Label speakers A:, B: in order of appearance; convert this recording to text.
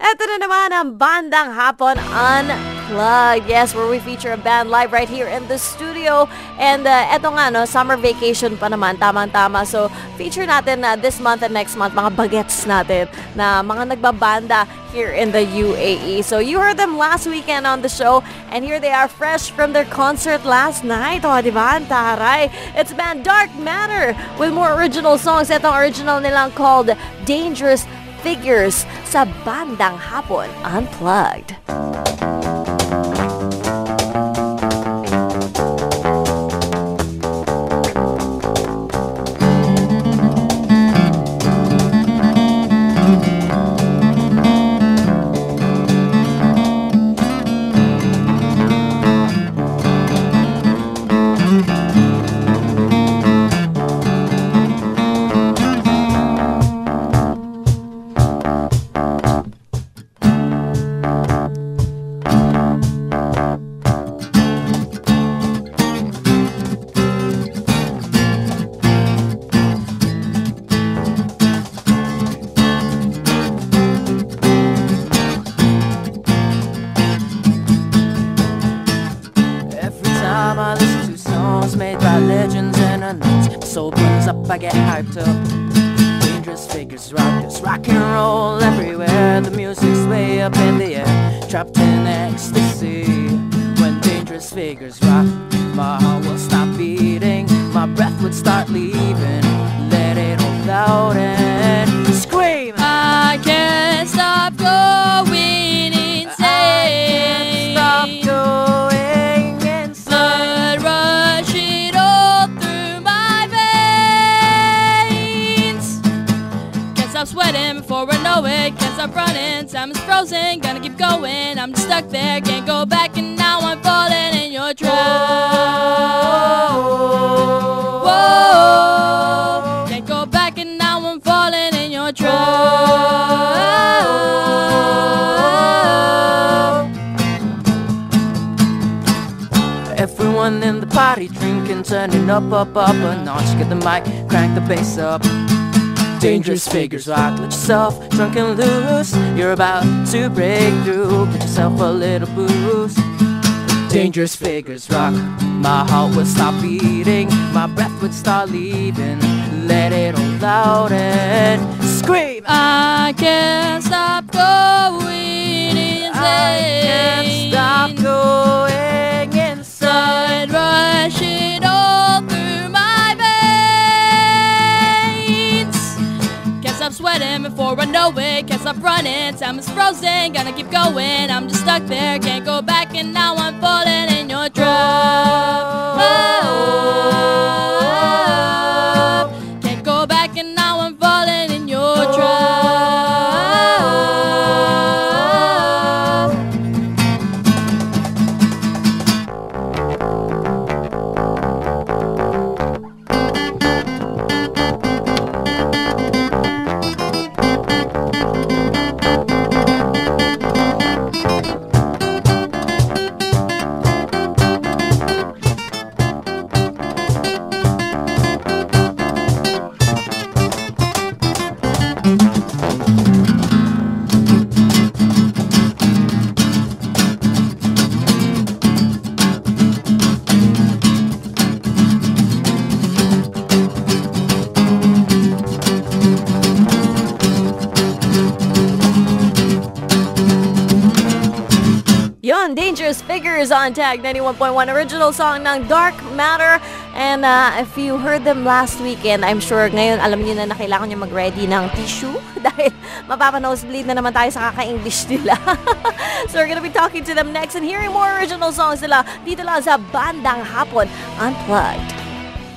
A: Ito na naman ang Bandang Hapon Unplugged. Yes, where we feature a band live right here in the studio. And uh, eto nga, no, summer vacation pa naman, tamang-tama. So, feature natin uh, this month and next month, mga bagets natin na mga nagbabanda here in the UAE. So, you heard them last weekend on the show. And here they are, fresh from their concert last night. O, di ba? Taray. It's band Darc Matter with more original songs. Itong original nilang called Dangerous Figures sa Bandang Hapon Unplugged.
B: Soul burns up, I get hyped up. Dangerous figures rock this rock and roll everywhere. The music's way up in the air, trapped in ecstasy. When dangerous figures rock, my heart will stop beating, my breath would start leaving. Let it all out and
C: Can't before I know it. Can't stop running. Time is frozen. Gonna keep going. I'm just stuck there. Can't go back, and now I'm falling in your trap. Whoa. Can't go back, and now I'm falling in your trap.
B: Everyone in the party drinking, turning up, up, up a notch. Get the mic, crank the bass up. Dangerous figures rock, let yourself drunk and loose. You're about to break through, get yourself a little boost. Dangerous figures rock, my heart would stop beating, my breath would start leaving. Let it all out and scream.
C: I can't stop before I know it. Can't stop running. Time is frozen. Gonna keep going. I'm just stuck there. Can't go back, and now
A: Yon, Dangerous Figures on Tag 91.1 original song ng Dark Matter. And uh, if you heard them last weekend, I'm sure ngayon alam niyo na na kailangan niyo mag-ready ng tissue dahil mapapa-nosebleed na naman tayo sa kaka-English nila. so we're gonna be talking to them next and hearing more original songs nila dito lang sa Bandang Hapon Unplugged.